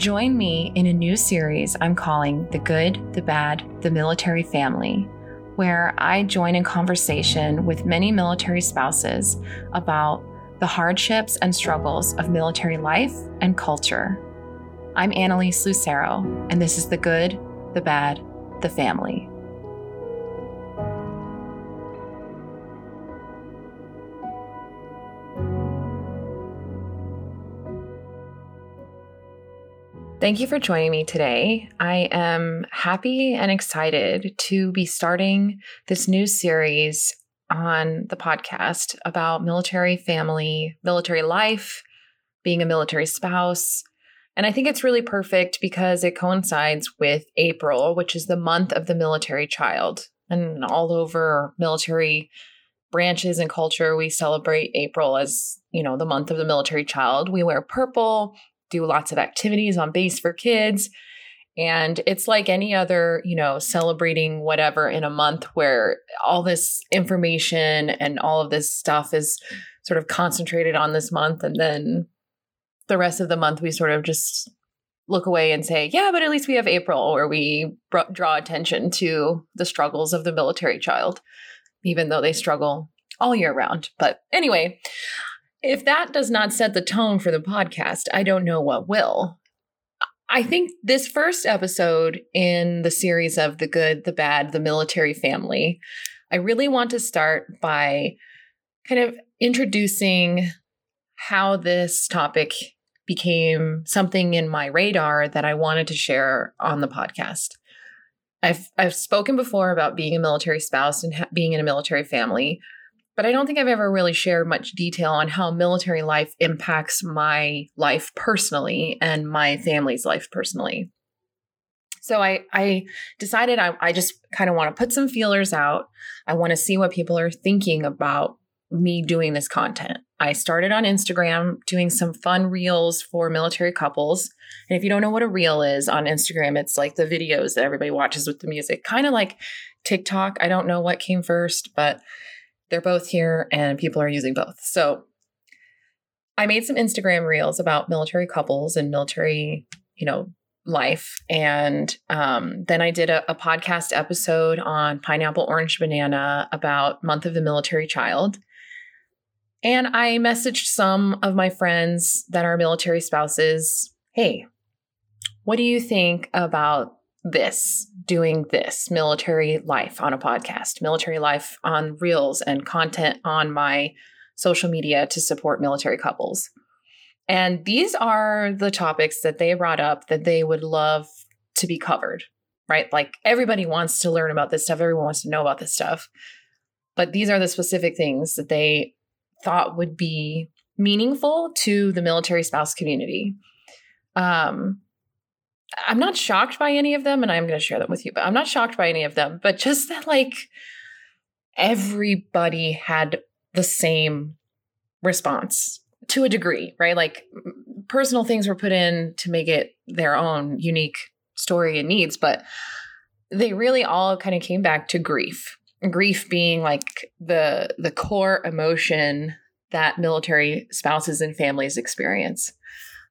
Join me in a new series I'm calling The Good, the Bad, the Military Family, where I join in conversation with many military spouses about the hardships and struggles of military life and culture. I'm Annalise Lucero, and this is The Good, the Bad, the Family. Thank you for joining me today. I am happy and excited to be starting this new series on the podcast about military family, military life, being a military spouse. And I think it's really perfect because it coincides with April, which is the month of the military child. And all over military branches and culture, we celebrate April as, you know, the month of the military child. We wear purple, do lots of activities on base for kids. And it's like any other, you know, celebrating whatever in a month where all this information and all of this stuff is sort of concentrated on this month. And then the rest of the month, we sort of just look away and say, yeah, but at least we have April where we br- draw attention to the struggles of the military child, even though they struggle all year round. But anyway, if that does not set the tone for the podcast, I don't know what will. I think this first episode in the series of The Good, the Bad, the Military Family, I really want to start by kind of introducing how this topic became something in my radar that I wanted to share on the podcast. I've I've spoken before about being a military spouse and ha- being in a military family, but I don't think I've ever really shared much detail on how military life impacts my life personally and my family's life personally. So I, I decided I, I just kind of want to put some feelers out. I want to see what people are thinking about me doing this content. I started on Instagram doing some fun reels for military couples. And if you don't know what a reel is on Instagram, it's like the videos that everybody watches with the music, kind of like TikTok. I don't know what came first, but they're both here and people are using both. So I made some Instagram reels about military couples and military, you know, life. And um, then I did a, a podcast episode on pineapple, orange, banana about month of the military child. And I messaged some of my friends that are military spouses hey, what do you think about this, doing this military life on a podcast, military life on reels and content on my social media to support military couples. And these are the topics that they brought up that they would love to be covered, right? Like everybody wants to learn about this stuff, everyone wants to know about this stuff. But these are the specific things that they thought would be meaningful to the military spouse community. Um, I'm not shocked by any of them, and I'm going to share them with you, but I'm not shocked by any of them. But just that, like, everybody had the same response to a degree, right? Like, personal things were put in to make it their own unique story and needs, but they really all kind of came back to grief. Grief being like the the core emotion that military spouses and families experience.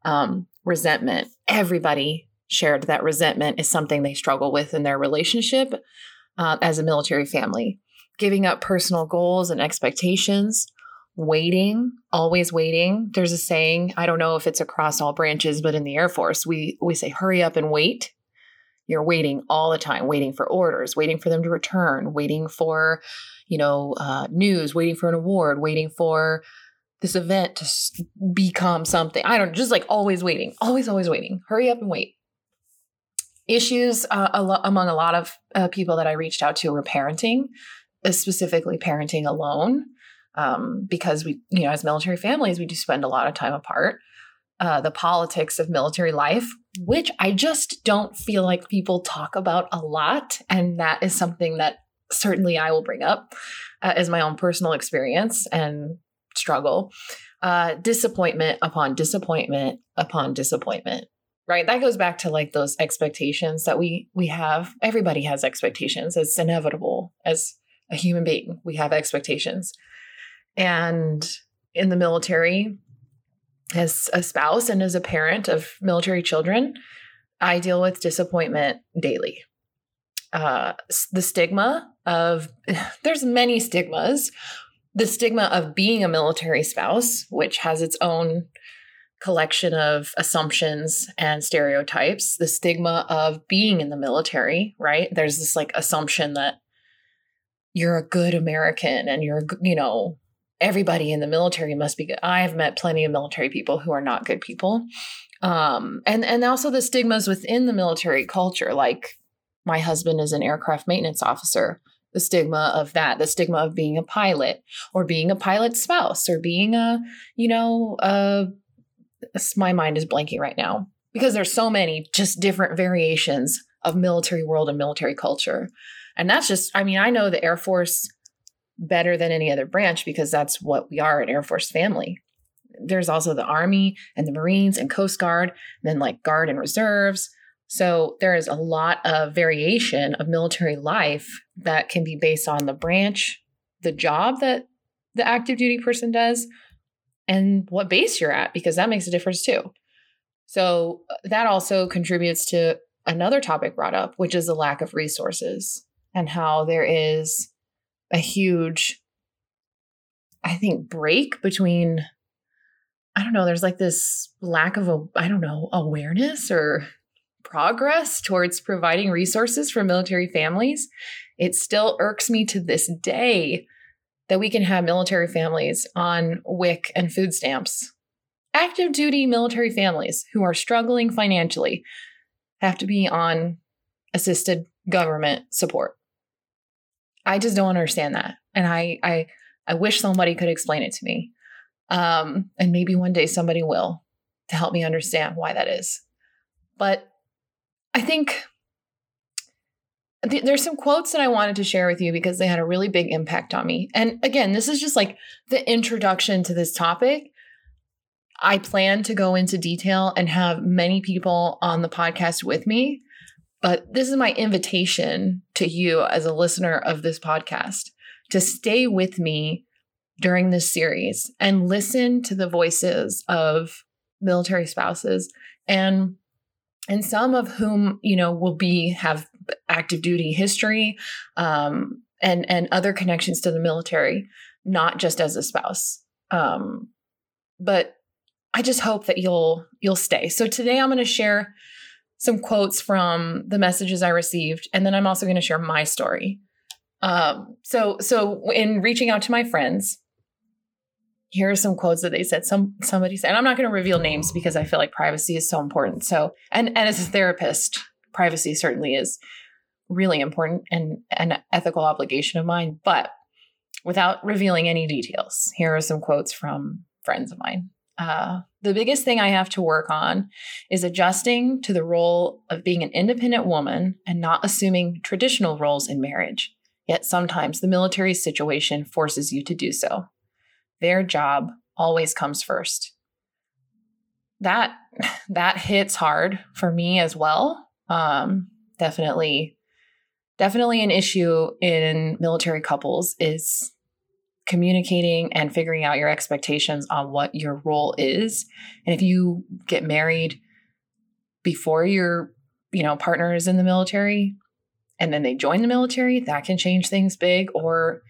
Um, resentment. Everybody shared that resentment is something they struggle with in their relationship uh, as a military family. Giving up personal goals and expectations, waiting, always waiting. There's a saying, I don't know if it's across all branches, but in the Air Force, we, we say, hurry up and wait. You're waiting all the time, waiting for orders, waiting for them to return, waiting for, you know, uh, news, waiting for an award, waiting for this event to become something. I don't just like always waiting, always, always waiting. Hurry up and wait issues uh, a lo- among a lot of uh, people that I reached out to were parenting, uh, specifically parenting alone, um, because we, you know, as military families, we do spend a lot of time apart. Uh, the politics of military life, which I just don't feel like people talk about a lot, and that is something that certainly I will bring up uh, as my own personal experience and struggle. Uh, disappointment upon disappointment upon disappointment right? That goes back to like those expectations that we we have. Everybody has expectations. It's inevitable. As a human being we have expectations. And in the military as a spouse and as a parent of military children, I deal with disappointment daily. Uh, the stigma of, there's many stigmas. The stigma of being a military spouse, which has its own collection of assumptions and stereotypes, the stigma of being in the military, right? There's this like assumption that you're a good American and you're, you know, everybody in the military must be good. I've met plenty of military people who are not good people. Um, and and also the stigmas within the military culture, like my husband is an aircraft maintenance officer. The stigma of that, the stigma of being a pilot or being a pilot spouse or being a, you know, uh, my mind is blanking right now because there's so many just different variations of military world and military culture. And that's just, I mean, I know the Air Force better than any other branch because that's what we are an Air Force family. There's also the Army and the Marines and Coast Guard, and then like Guard and Reserves. So there is a lot of variation of military life that can be based on the branch, the job that the active duty person does, and what base you're at, because that makes a difference too. So uh, that also contributes to another topic brought up, which is the lack of resources and how there is a huge, I think, break between, I don't know, there's like this lack of, a, I don't know, awareness or progress towards providing resources for military families. It still irks me to this day that we can have military families on WIC and food stamps. Active duty military families who are struggling financially have to be on assisted government support. I just don't understand that. And I I I wish somebody could explain it to me. Um, and maybe one day somebody will to help me understand why that is. But I think th- there's some quotes that I wanted to share with you because they had a really big impact on me. And again, this is just like the introduction to this topic. I plan to go into detail and have many people on the podcast with me but this is my invitation to you as a listener of this podcast to stay with me during this series and listen to the voices of military spouses and and some of whom you know will be have active duty history um, and and other connections to the military not just as a spouse um, but i just hope that you'll you'll stay so today i'm going to share some quotes from the messages I received, and then I'm also going to share my story. Um, so, so in reaching out to my friends, here are some quotes that they said. Some somebody said, and I'm not going to reveal names because I feel like privacy is so important. So, and and as a therapist, privacy certainly is really important and an ethical obligation of mine. But without revealing any details, here are some quotes from friends of mine. Uh, the biggest thing I have to work on is adjusting to the role of being an independent woman and not assuming traditional roles in marriage. Yet sometimes the military situation forces you to do so. Their job always comes first. That that hits hard for me as well. Um, definitely, definitely an issue in military couples is communicating and figuring out your expectations on what your role is. And if you get married before your, you know, partner is in the military and then they join the military, that can change things big or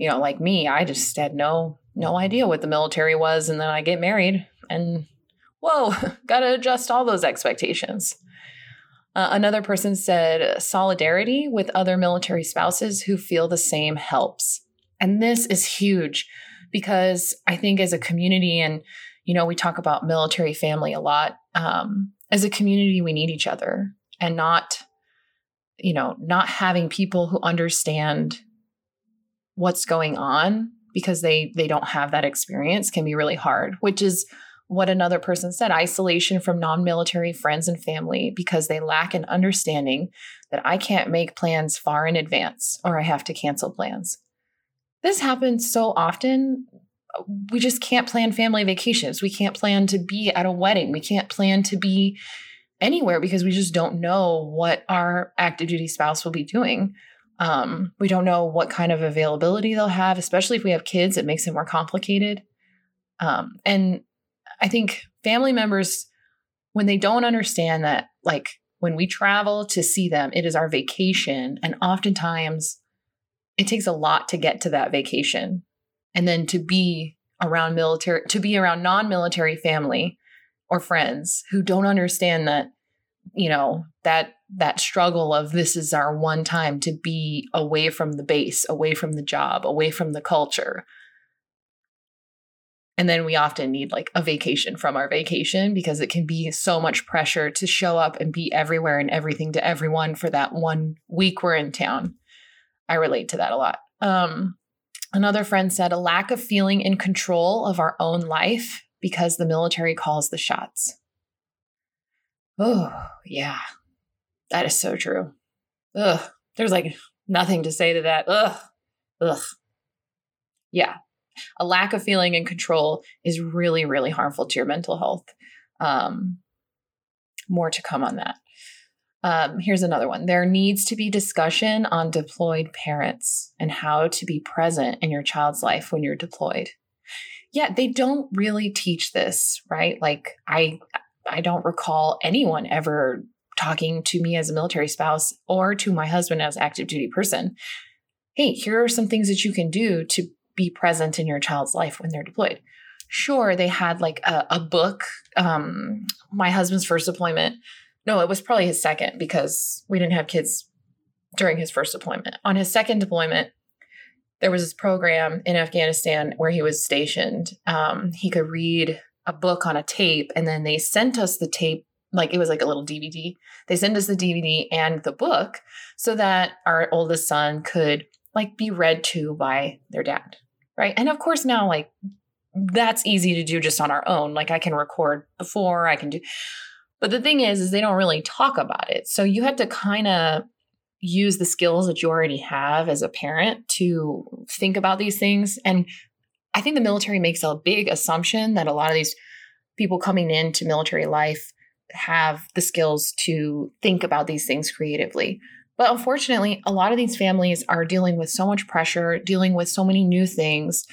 you know, like me, I just had no no idea what the military was and then I get married and whoa, got to adjust all those expectations. Uh, another person said solidarity with other military spouses who feel the same helps. And this is huge because I think as a community, and you know, we talk about military family a lot. Um, as a community, we need each other and not, you know, not having people who understand what's going on because they they don't have that experience can be really hard which is what another person said isolation from non-military friends and family because they lack an understanding that I can't make plans far in advance or I have to cancel plans this happens so often. We just can't plan family vacations. We can't plan to be at a wedding. We can't plan to be anywhere because we just don't know what our active duty spouse will be doing. Um, we don't know what kind of availability they'll have, especially if we have kids. It makes it more complicated. Um, and I think family members, when they don't understand that, like when we travel to see them, it is our vacation. And oftentimes it takes a lot to get to that vacation. And then to be around military, to be around non military family or friends who don't understand that, you know, that that struggle of this is our one time to be away from the base, away from the job, away from the culture. And then we often need like a vacation from our vacation because it can be so much pressure to show up and be everywhere and everything to everyone for that one week we're in town. I relate to that a lot. Um, another friend said a lack of feeling in control of our own life because the military calls the shots. Oh, yeah, that is so true. Ugh, there's like nothing to say to that. Ugh, ugh. Yeah, a lack of feeling in control is really, really harmful to your mental health. Um, more to come on that. Um, here's another one. There needs to be discussion on deployed parents and how to be present in your child's life when you're deployed. Yeah, they don't really teach this, right? Like I I don't recall anyone ever talking to me as a military spouse or to my husband as active duty person. Hey, here are some things that you can do to be present in your child's life when they're deployed. Sure, they had like a, a book. Um, my husband's first deployment, no, it was probably his second because we didn't have kids during his first deployment. On his second deployment, there was this program in Afghanistan where he was stationed. Um, he could read a book on a tape, and then they sent us the tape like it was like a little DVD. They sent us the DVD and the book so that our oldest son could like be read to by their dad. Right. And of course, now like that's easy to do just on our own. Like I can record before, I can do. But the thing is, is they don't really talk about it. So you have to kind of use the skills that you already have as a parent to think about these things. And I think the military makes a big assumption that a lot of these people coming into military life have the skills to think about these things creatively. But unfortunately, a lot of these families are dealing with so much pressure, dealing with so many new things,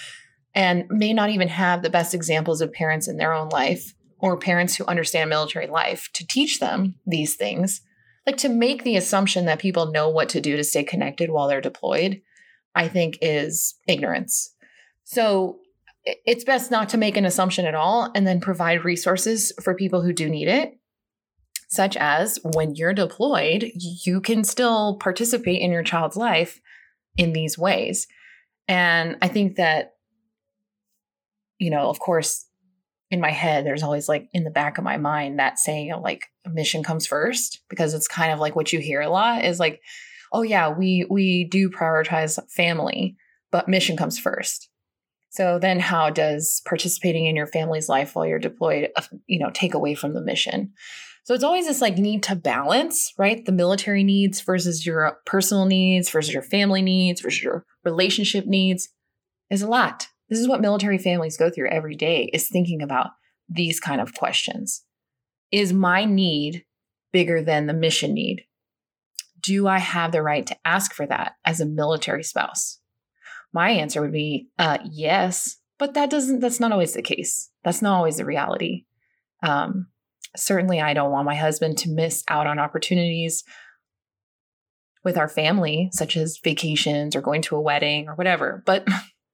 and may not even have the best examples of parents in their own life or parents who understand military life to teach them these things. Like to make the assumption that people know what to do to stay connected while they're deployed, I think is ignorance. So it's best not to make an assumption at all and then provide resources for people who do need it such as when you're deployed, you can still participate in your child's life in these ways. And I think that, you know, of course, in my head, there's always like in the back of my mind that saying of like mission comes first because it's kind of like what you hear a lot is like, oh yeah, we we do prioritize family, but mission comes first. So then how does participating in your family's life while you're deployed, uh, you know, take away from the mission? So it's always this like need to balance, right? The military needs versus your personal needs versus your family needs versus your relationship needs is a lot. This is what military families go through every day is thinking about these kind of questions. Is my need bigger than the mission need? Do I have the right to ask for that as a military spouse? My answer would be uh, yes, but that doesn't. That's not always the case. That's not always the reality. Um, certainly I don't want my husband to miss out on opportunities with our family, such as vacations or going to a wedding or whatever. But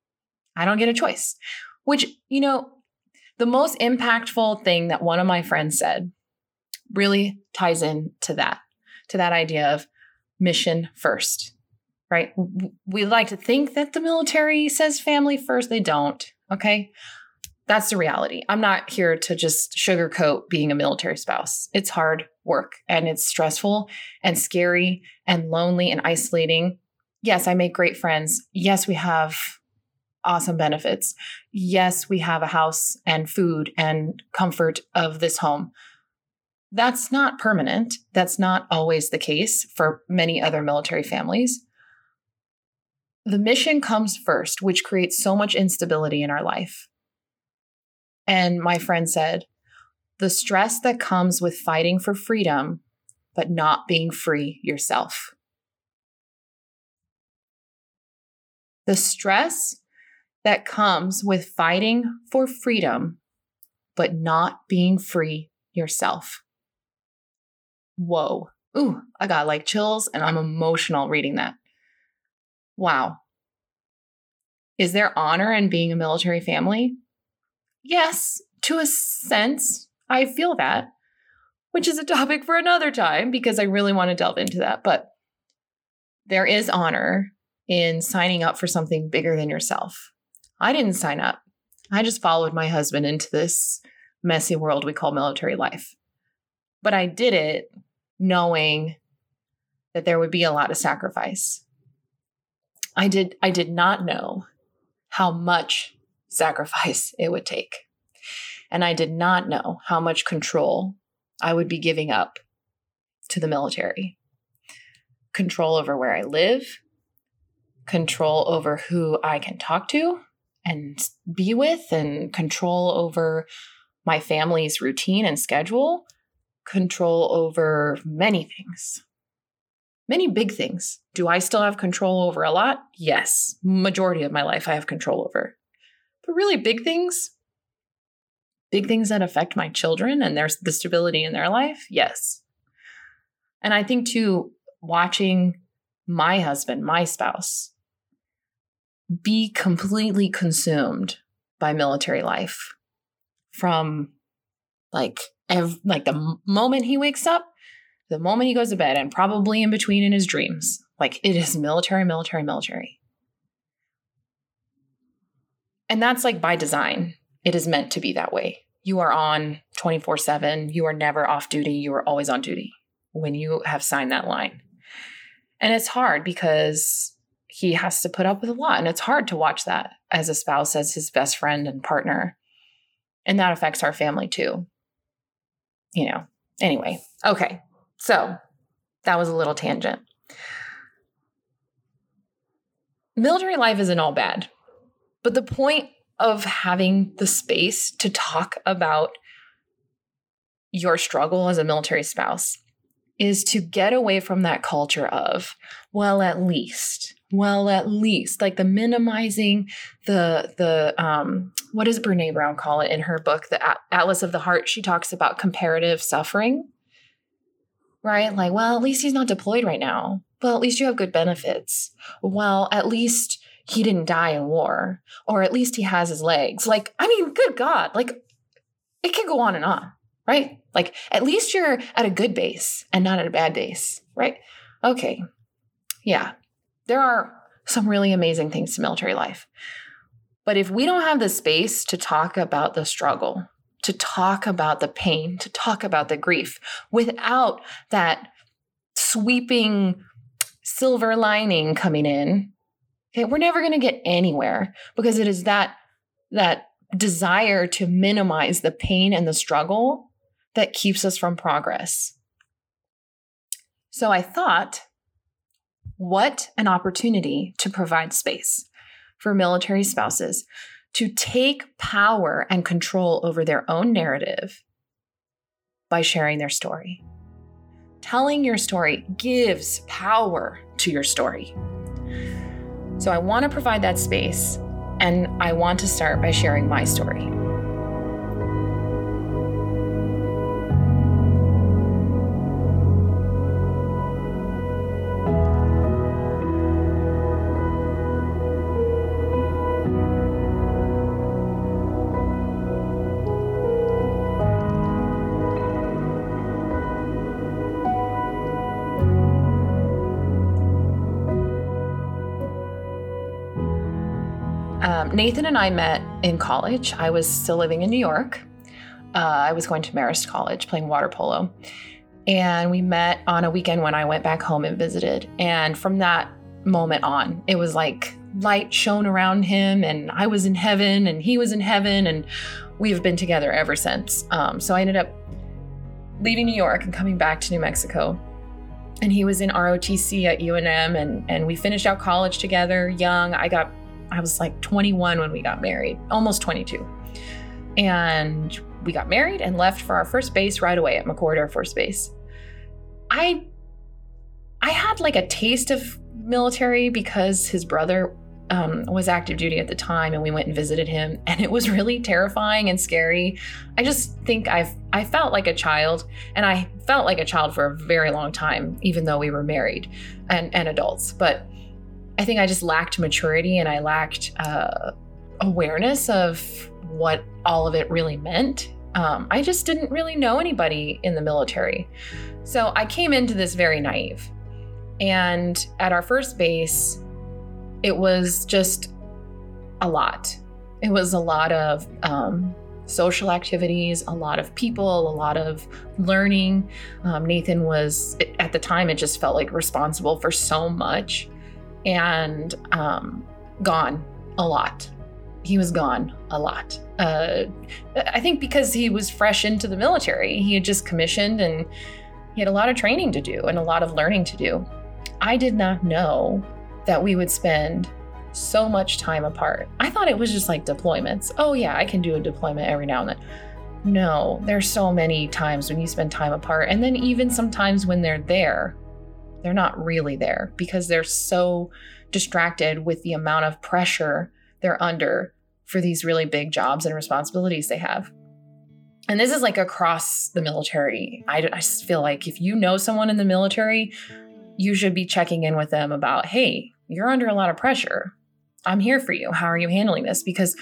I don't get a choice, which, you know, the most impactful thing that one of my friends said really ties in to that, to that idea of mission first, right? We like to think that the military says family first. They don't. Okay that's the reality. I'm not here to just sugarcoat being a military spouse. It's hard work and it's stressful and scary and lonely and isolating. Yes, I make great friends. Yes, we have awesome benefits. Yes, we have a house and food and comfort of this home. That's not permanent. That's not always the case for many other military families. The mission comes first, which creates so much instability in our life. And my friend said, the stress that comes with fighting for freedom, but not being free yourself. The stress that comes with fighting for freedom, but not being free yourself. Whoa. Ooh, I got like chills and I'm emotional reading that. Wow. Is there honor in being a military family? Yes, to a sense. I feel that, which is a topic for another time because I really want to delve into that. But there is honor in signing up for something bigger than yourself. I didn't sign up. I just followed my husband into this messy world we call military life. But I did it knowing that there would be a lot of sacrifice. I did I did not know how much sacrifice it would take. And I did not know how much control I would be giving up to the military. Control over where I live, control over who I can talk to and be with, and control over my family's routine and schedule, control over many things. Many big things. Do I still have control over a lot? Yes. Majority of my life I have control over. But really big things, big things that affect my children and there's the stability in their life? Yes. And I think too watching my husband, my spouse be completely consumed by military life from like ev- like the moment he wakes up the moment he goes to bed and probably in between in his dreams like it is military military military and that's like by design. It is meant to be that way. You are on 24/7 you are never off duty. You are always on duty when you have signed that line. And it's hard because he has to put up with a lot and it's hard to watch that as a spouse as his best friend and partner. And that affects our family too. You know, anyway, okay. So that was a little tangent. Military life isn't all bad, but the point of having the space to talk about your struggle as a military spouse is to get away from that culture of, well, at least, well at least like the minimizing the the um what does brene brown call it in her book? The atlas of the heart. She talks about comparative suffering right? Like well at least he's not deployed right now. Well at least you have good benefits. Well at least he didn't die in war or at least he has his legs. Like i mean good god like it can go on and on right? Like at least you're at a good base and not at a bad base right? Okay yeah there are some really amazing things to military life. But if we don't have the space to talk about the struggle, to talk about the pain, to talk about the grief without that sweeping silver lining coming in, okay, we're never going to get anywhere because it is that that desire to minimize the pain and the struggle that keeps us from progress. So I thought what an opportunity to provide space for military spouses to take power and control over their own narrative by sharing their story. Telling your story gives power to your story. So I want to provide that space, and I want to start by sharing my story. Nathan and I met in college. I was still living in New York. Uh, I was going to Marist College playing water polo. And we met on a weekend when I went back home and visited. And from that moment on, it was like light shone around him, and I was in heaven, and he was in heaven. And we've been together ever since. Um, so I ended up leaving New York and coming back to New Mexico. And he was in ROTC at UNM, and, and we finished out college together young. I got I was like 21 when we got married, almost 22. And we got married and left for our first base right away at McChord Air Force Base. I I had like a taste of military because his brother um, was active duty at the time, and we went and visited him, and it was really terrifying and scary. I just think I've I felt like a child, and I felt like a child for a very long time, even though we were married and and adults. But I think I just lacked maturity, and I lacked uh, awareness of what all of it really meant. Um, I just didn't really know anybody in the military, so I came into this very naive. And at our first base, it was just a lot. It was a lot of um, social activities, a lot of people, a lot of learning. Um, Nathan was, at the time, it just felt like responsible for so much and um, gone a lot. He was gone a lot. Uh, I think because he was fresh into the military, he had just commissioned and he had a lot of training to do and a lot of learning to do. I did not know that we would spend so much time apart. I thought it was just like deployments. Oh, yeah, I can do a deployment every now and then. No, there's so many times when you spend time apart. And then even sometimes when they're there, they're not really there because they're so distracted with the amount of pressure they're under for these really big jobs and responsibilities they have. And this is like across the military. I, I feel like if you know someone in the military, you should be checking in with them about, hey, you're under a lot of pressure. I'm here for you. How are you handling this? Because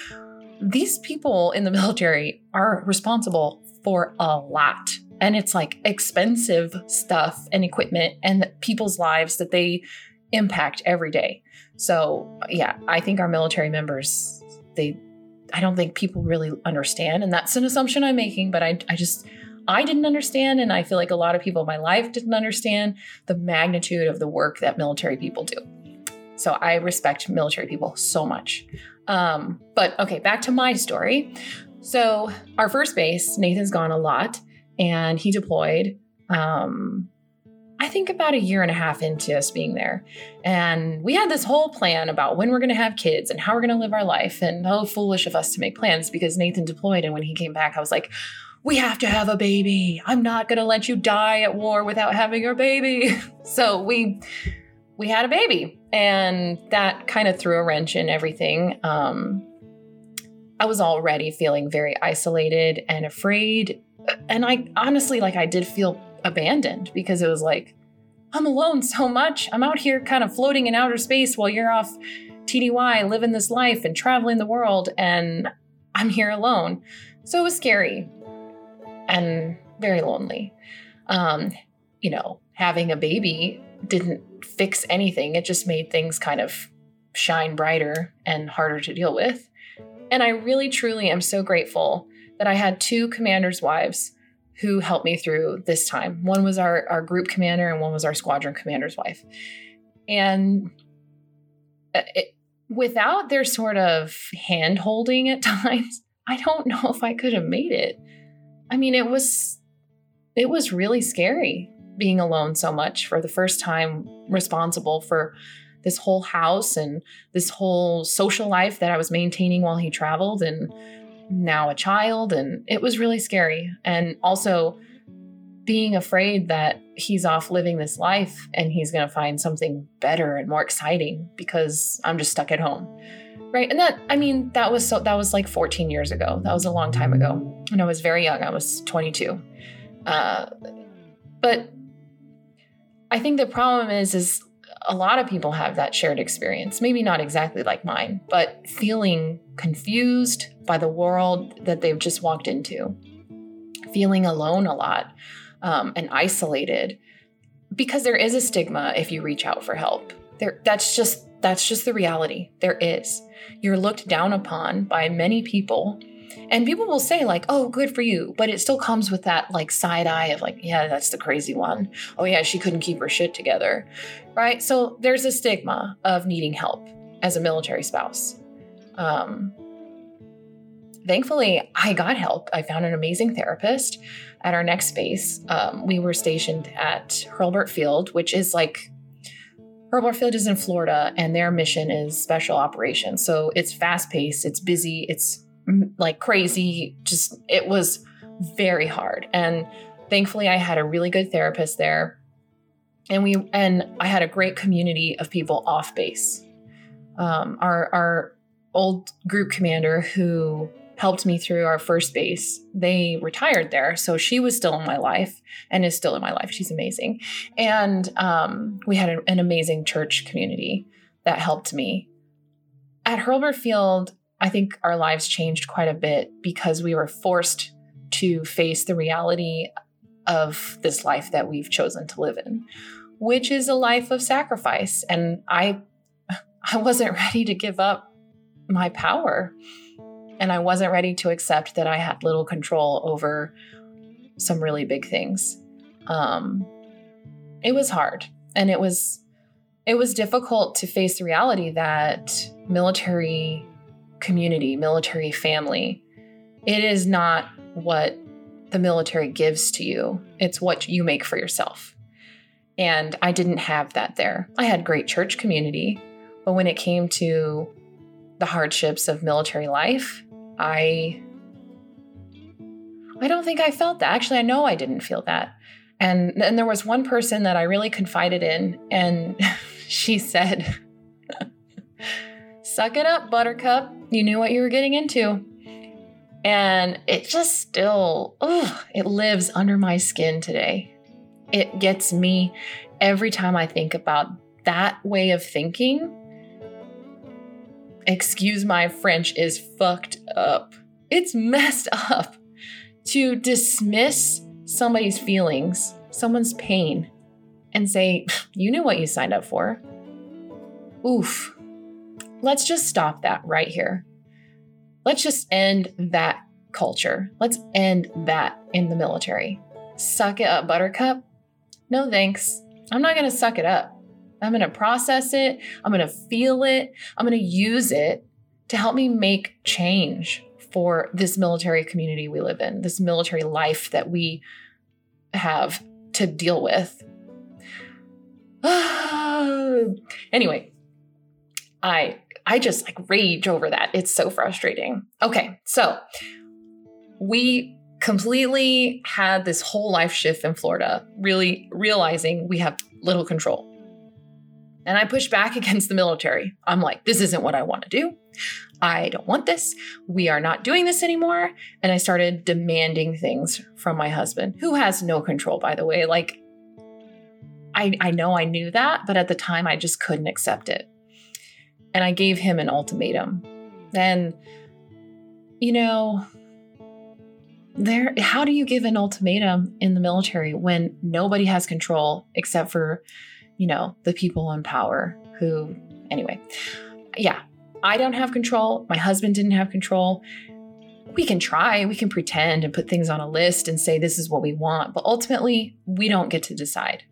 these people in the military are responsible for a lot. And it's like expensive stuff and equipment and people's lives that they impact every day. So, yeah, I think our military members, they, I don't think people really understand. And that's an assumption I'm making, but I, I just, I didn't understand, and I feel like a lot of people in my life didn't understand the magnitude of the work that military people do. So I respect military people so much. Um, but okay, back to my story. So our first base, Nathan's gone a lot, and he deployed. Um, I think about a year and a half into us being there. And we had this whole plan about when we're going to have kids and how we're going to live our life. And how foolish of us to make plans because Nathan deployed. And when he came back, I was like, we have to have a baby. I'm not going to let you die at war without having your baby. So we we had a baby and that kind of threw a wrench in everything. Um I was already feeling very isolated and afraid and I honestly like I did feel abandoned because it was like I'm alone so much. I'm out here kind of floating in outer space while you're off TDY living this life and traveling the world and I'm here alone. So it was scary and very lonely. Um, you know, having a baby didn't fix anything, it just made things kind of shine brighter and harder to deal with. And I really, truly am so grateful that I had two commanders' wives who helped me through this time. One was our, our group commander, and one was our squadron commander's wife. And uh, it, without their sort of hand holding at times, I don't know if I could have made it. I mean, it was it was really scary being alone so much for the first time responsible for this whole house and this whole social life that I was maintaining while he traveled and now a child and it was really scary. And also being afraid that he's off living this life and he's going to find something better and more exciting because I'm just stuck at home. Right? And that i mean that was so that was like 14 years ago. That was a long time ago. And i was very young i was 22 uh, but i think the problem is is a lot of people have that shared experience maybe not exactly like mine but feeling confused by the world that they've just walked into feeling alone a lot um, and isolated because there is a stigma if you reach out for help there that's just that's just the reality there is you're looked down upon by many people. And people will say, like, oh, good for you. But it still comes with that, like, side eye of, like, yeah, that's the crazy one. Oh, yeah, she couldn't keep her shit together. Right. So there's a stigma of needing help as a military spouse. Um, thankfully, I got help. I found an amazing therapist at our next base. Um, we were stationed at Hurlburt Field, which is like Hurlburt Field is in Florida, and their mission is special operations. So it's fast paced, it's busy, it's like crazy. Just it was very hard, and thankfully, I had a really good therapist there, and we and I had a great community of people off base. um, our our old group commander who helped me through our first base. They retired there, so she was still in my life and is still in my life. She's amazing, and um, we had an, an amazing church community that helped me. At Hurlburt Field, I think our lives changed quite a bit because we were forced to face the reality of this life that we've chosen to live in, which is a life of sacrifice. And I I wasn't ready to give up my power. And I wasn't ready to accept that I had little control over some really big things. Um, it was hard and it was it was difficult to face the reality that military community, military family, it is not what the military gives to you. It's what you make for yourself. And I didn't have that there. I had great church community, but when it came to the hardships of military life, I I don't think I felt that. Actually, I know I didn't feel that. And then there was one person that I really confided in, and she said, Suck it up, Buttercup. You knew what you were getting into. And it just still, oh, it lives under my skin today. It gets me every time I think about that way of thinking excuse my French, is fucked up. It's messed up to dismiss somebody's feelings, someone's pain, and say, you knew what you signed up for. Oof. Let's just stop that right here. Let's just end that culture. Let's end that in the military. Suck it up, Buttercup. No thanks. I'm not going to suck it up. I'm going to process it. I'm going to feel it. I'm going to use it to help me make change for this military community we live in, this military life that we have to deal with. anyway, I I just like rage over that. It's so frustrating. Okay, so we completely had this whole life shift in Florida, really realizing we have little control. And I push back against the military. I'm like, this isn't what I want to do. I don't want this. We are not doing this anymore. And I started demanding things from my husband, who has no control, by the way. Like, I, I know I knew that, but at the time I just couldn't accept it. And I gave him an ultimatum. And, you know, there how do you give an ultimatum in the military when nobody has control except for you know, the people in power who, anyway, yeah, I don't have control. My husband didn't have control. We can try, we can pretend and put things on a list and say this is what we want, but ultimately, we don't get to decide.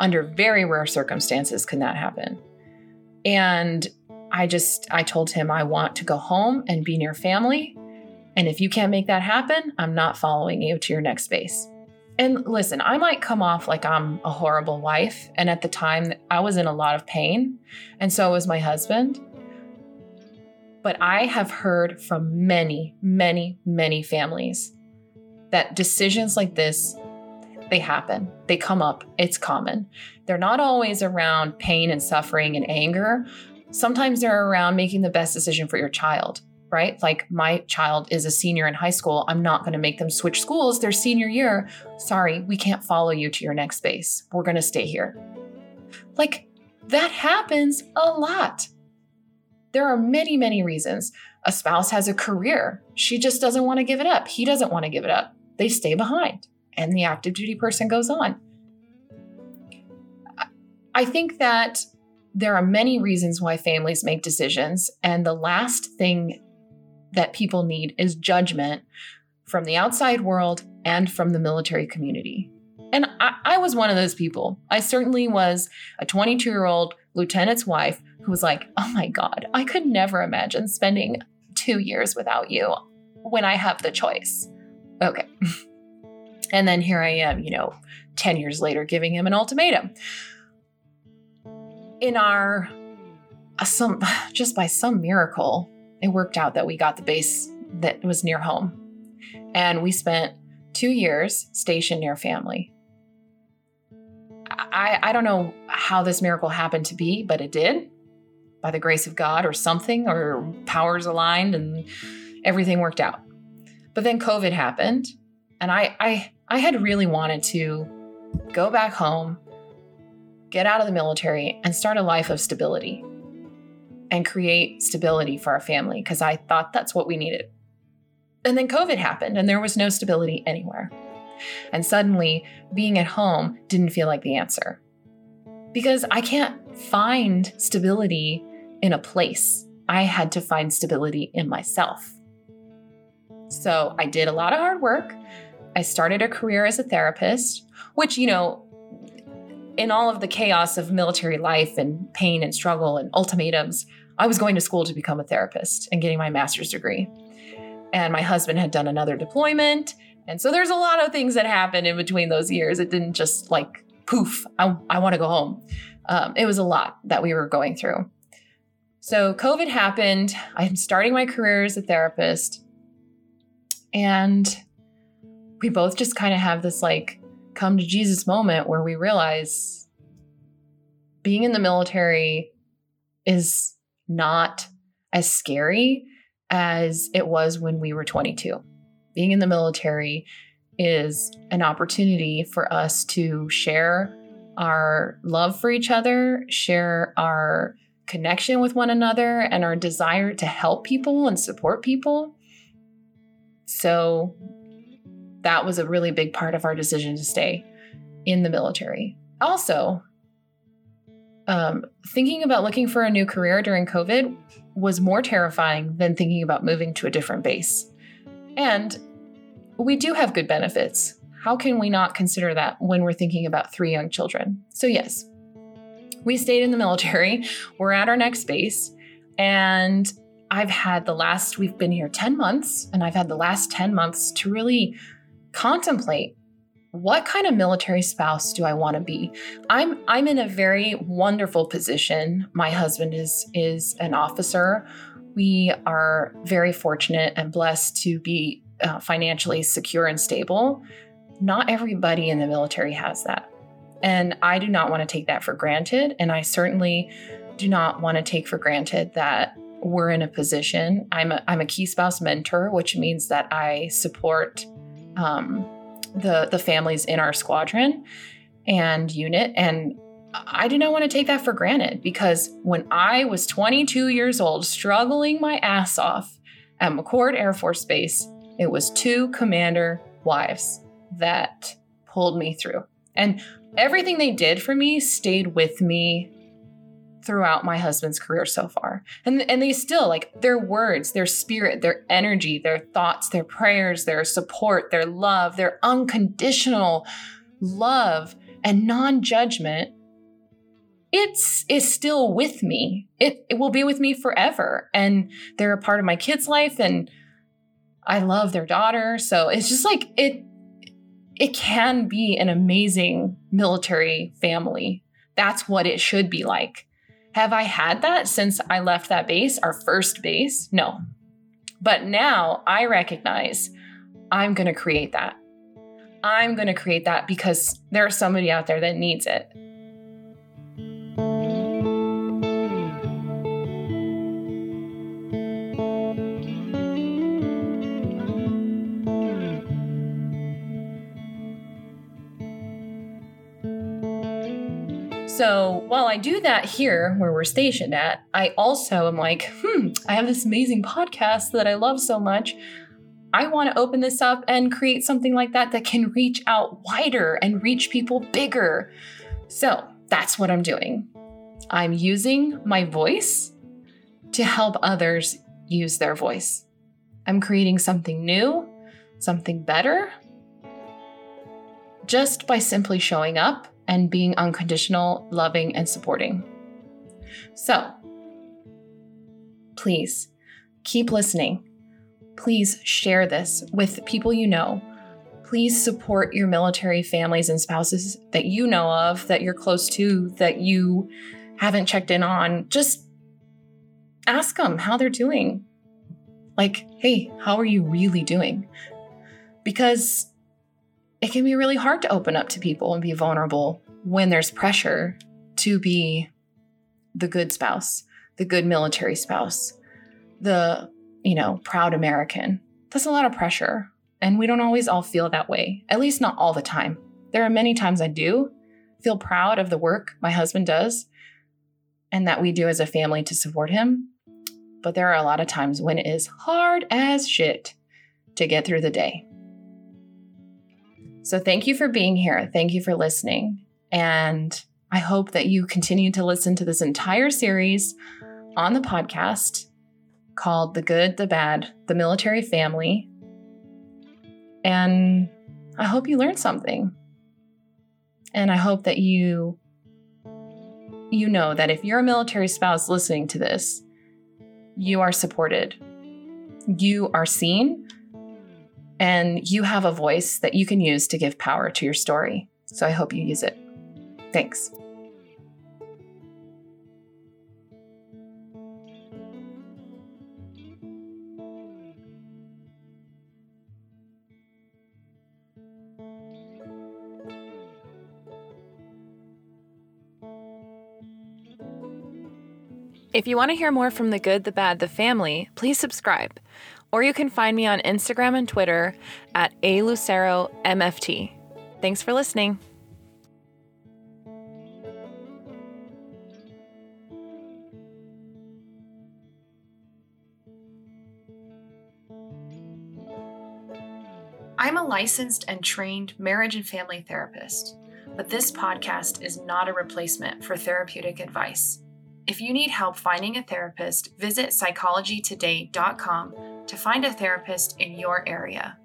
Under very rare circumstances, can that happen? And I just, I told him I want to go home and be near family. And if you can't make that happen, I'm not following you to your next base. And listen, I might come off like I'm a horrible wife. And at the time, I was in a lot of pain. And so was my husband. But I have heard from many, many, many families that decisions like this, they happen, they come up, it's common. They're not always around pain and suffering and anger. Sometimes they're around making the best decision for your child right? Like my child is a senior in high school. I'm not going to make them switch schools their senior year. Sorry, we can't follow you to your next base. We're going to stay here. Like that happens a lot. There are many, many reasons. A spouse has a career. She just doesn't want to give it up. He doesn't want to give it up. They stay behind, and the active duty person goes on. I think that there are many reasons why families make decisions. And the last thing that people need is judgment from the outside world and from the military community. And I, I was one of those people. I certainly was a 22 year old lieutenant's wife who was like, oh my God, I could never imagine spending two years without you when I have the choice. Okay. and then here I am, you know, 10 years later, giving him an ultimatum. In our, some, just by some miracle, it worked out that we got the base that was near home. And we spent two years stationed near family. I, I don't know how this miracle happened to be, but it did. by the grace of God or something, or powers aligned and everything worked out. But then COVID happened, and I, I, I had really wanted to go back home, get out of the military, and start a life of stability and create stability for our family because I thought that's what we needed. And then COVID happened, and there was no stability anywhere. And suddenly, being at home didn't feel like the answer because I can't find stability in a place. I had to find stability in myself. So I did a lot of hard work. I started a career as a therapist, which, you know, in all of the chaos of military life and pain and struggle and ultimatums, I was going to school to become a therapist and getting my master's degree. And my husband had done another deployment. And so there's a lot of things that happened in between those years. It didn't just like poof, I, I want to go home. Um, it was a lot that we were going through. So COVID happened. I'm starting my career as a therapist. And we both just kind of have this like come to Jesus moment where we realize being in the military is not as scary as it was when we were 22. Being in the military is an opportunity for us to share our love for each other, share our connection with one another, and our desire to help people and support people. So that was a really big part of our decision to stay in the military. Also, um, thinking about looking for a new career during COVID was more terrifying than thinking about moving to a different base. And we do have good benefits. How can we not consider that when we're thinking about three young children? So, yes, we stayed in the military. We're at our next base. And I've had the last, we've been here 10 months, and I've had the last 10 months to really contemplate what kind of military spouse do I want to be? I'm I'm in a very wonderful position. My husband is is an officer. We are very fortunate and blessed to be uh, financially secure and stable. Not everybody in the military has that. And I do not want to take that for granted. And I certainly do not want to take for granted that we're in a position. I'm a, I'm a key spouse mentor, which means that I support um, the the families in our squadron and unit and I do not want to take that for granted because when I was 22 years old, struggling my ass off at McChord Air Force Base, it was two commander wives that pulled me through. And everything they did for me stayed with me throughout my husband's career so far. And and they still like their words, their spirit, their energy, their thoughts, their prayers, their support, their love, their unconditional love and non-judgment it's is still with me. It it will be with me forever and they're a part of my kids' life and I love their daughter. So it's just like it it can be an amazing military family. That's what it should be like. Have I had that since I left that base, our first base? No. But now I recognize I'm going to create that. I'm going to create that because there's somebody out there that needs it. So while I do that here where we're stationed at, I also am like, hmm, I have this amazing podcast that I love so much. I want to open this up and create something like that that can reach out wider and reach people bigger. So that's what I'm doing. I'm using my voice to help others use their voice. I'm creating something new, something better, just by simply showing up and being unconditional, loving, and supporting. So, please keep listening. Please share this with people you know. Please support your military families and spouses that you know of, that you're close to, that you haven't checked in on. Just ask them how they're doing. Like, hey, how are you really doing? Because it can be really hard to open up to people and be vulnerable when there's pressure to be the good spouse, the good military spouse, the, you know, proud American. That's a lot of pressure. And we don't always all feel that way, at least not all the time. There are many times I do feel proud of the work my husband does and that we do as a family to support him. But there are a lot of times when it is hard as shit to get through the day. So thank you for being here. Thank you for listening. And I hope that you continue to listen to this entire series on the podcast called The Good, the Bad, the Military Family. And I hope you learned something. And I hope that you you know that if you're a military spouse listening to this, you are supported. You are seen and you have a voice that you can use to give power to your story. So I hope you use it. Thanks. If you want to hear more from the good, the bad, the family, please subscribe. Or you can find me on Instagram and Twitter at A Lucero MFT. Thanks for listening. I'm a licensed and trained marriage and family therapist, but this podcast is not a replacement for therapeutic advice. If you need help finding a therapist, visit psychologytoday.com to find a therapist in your area.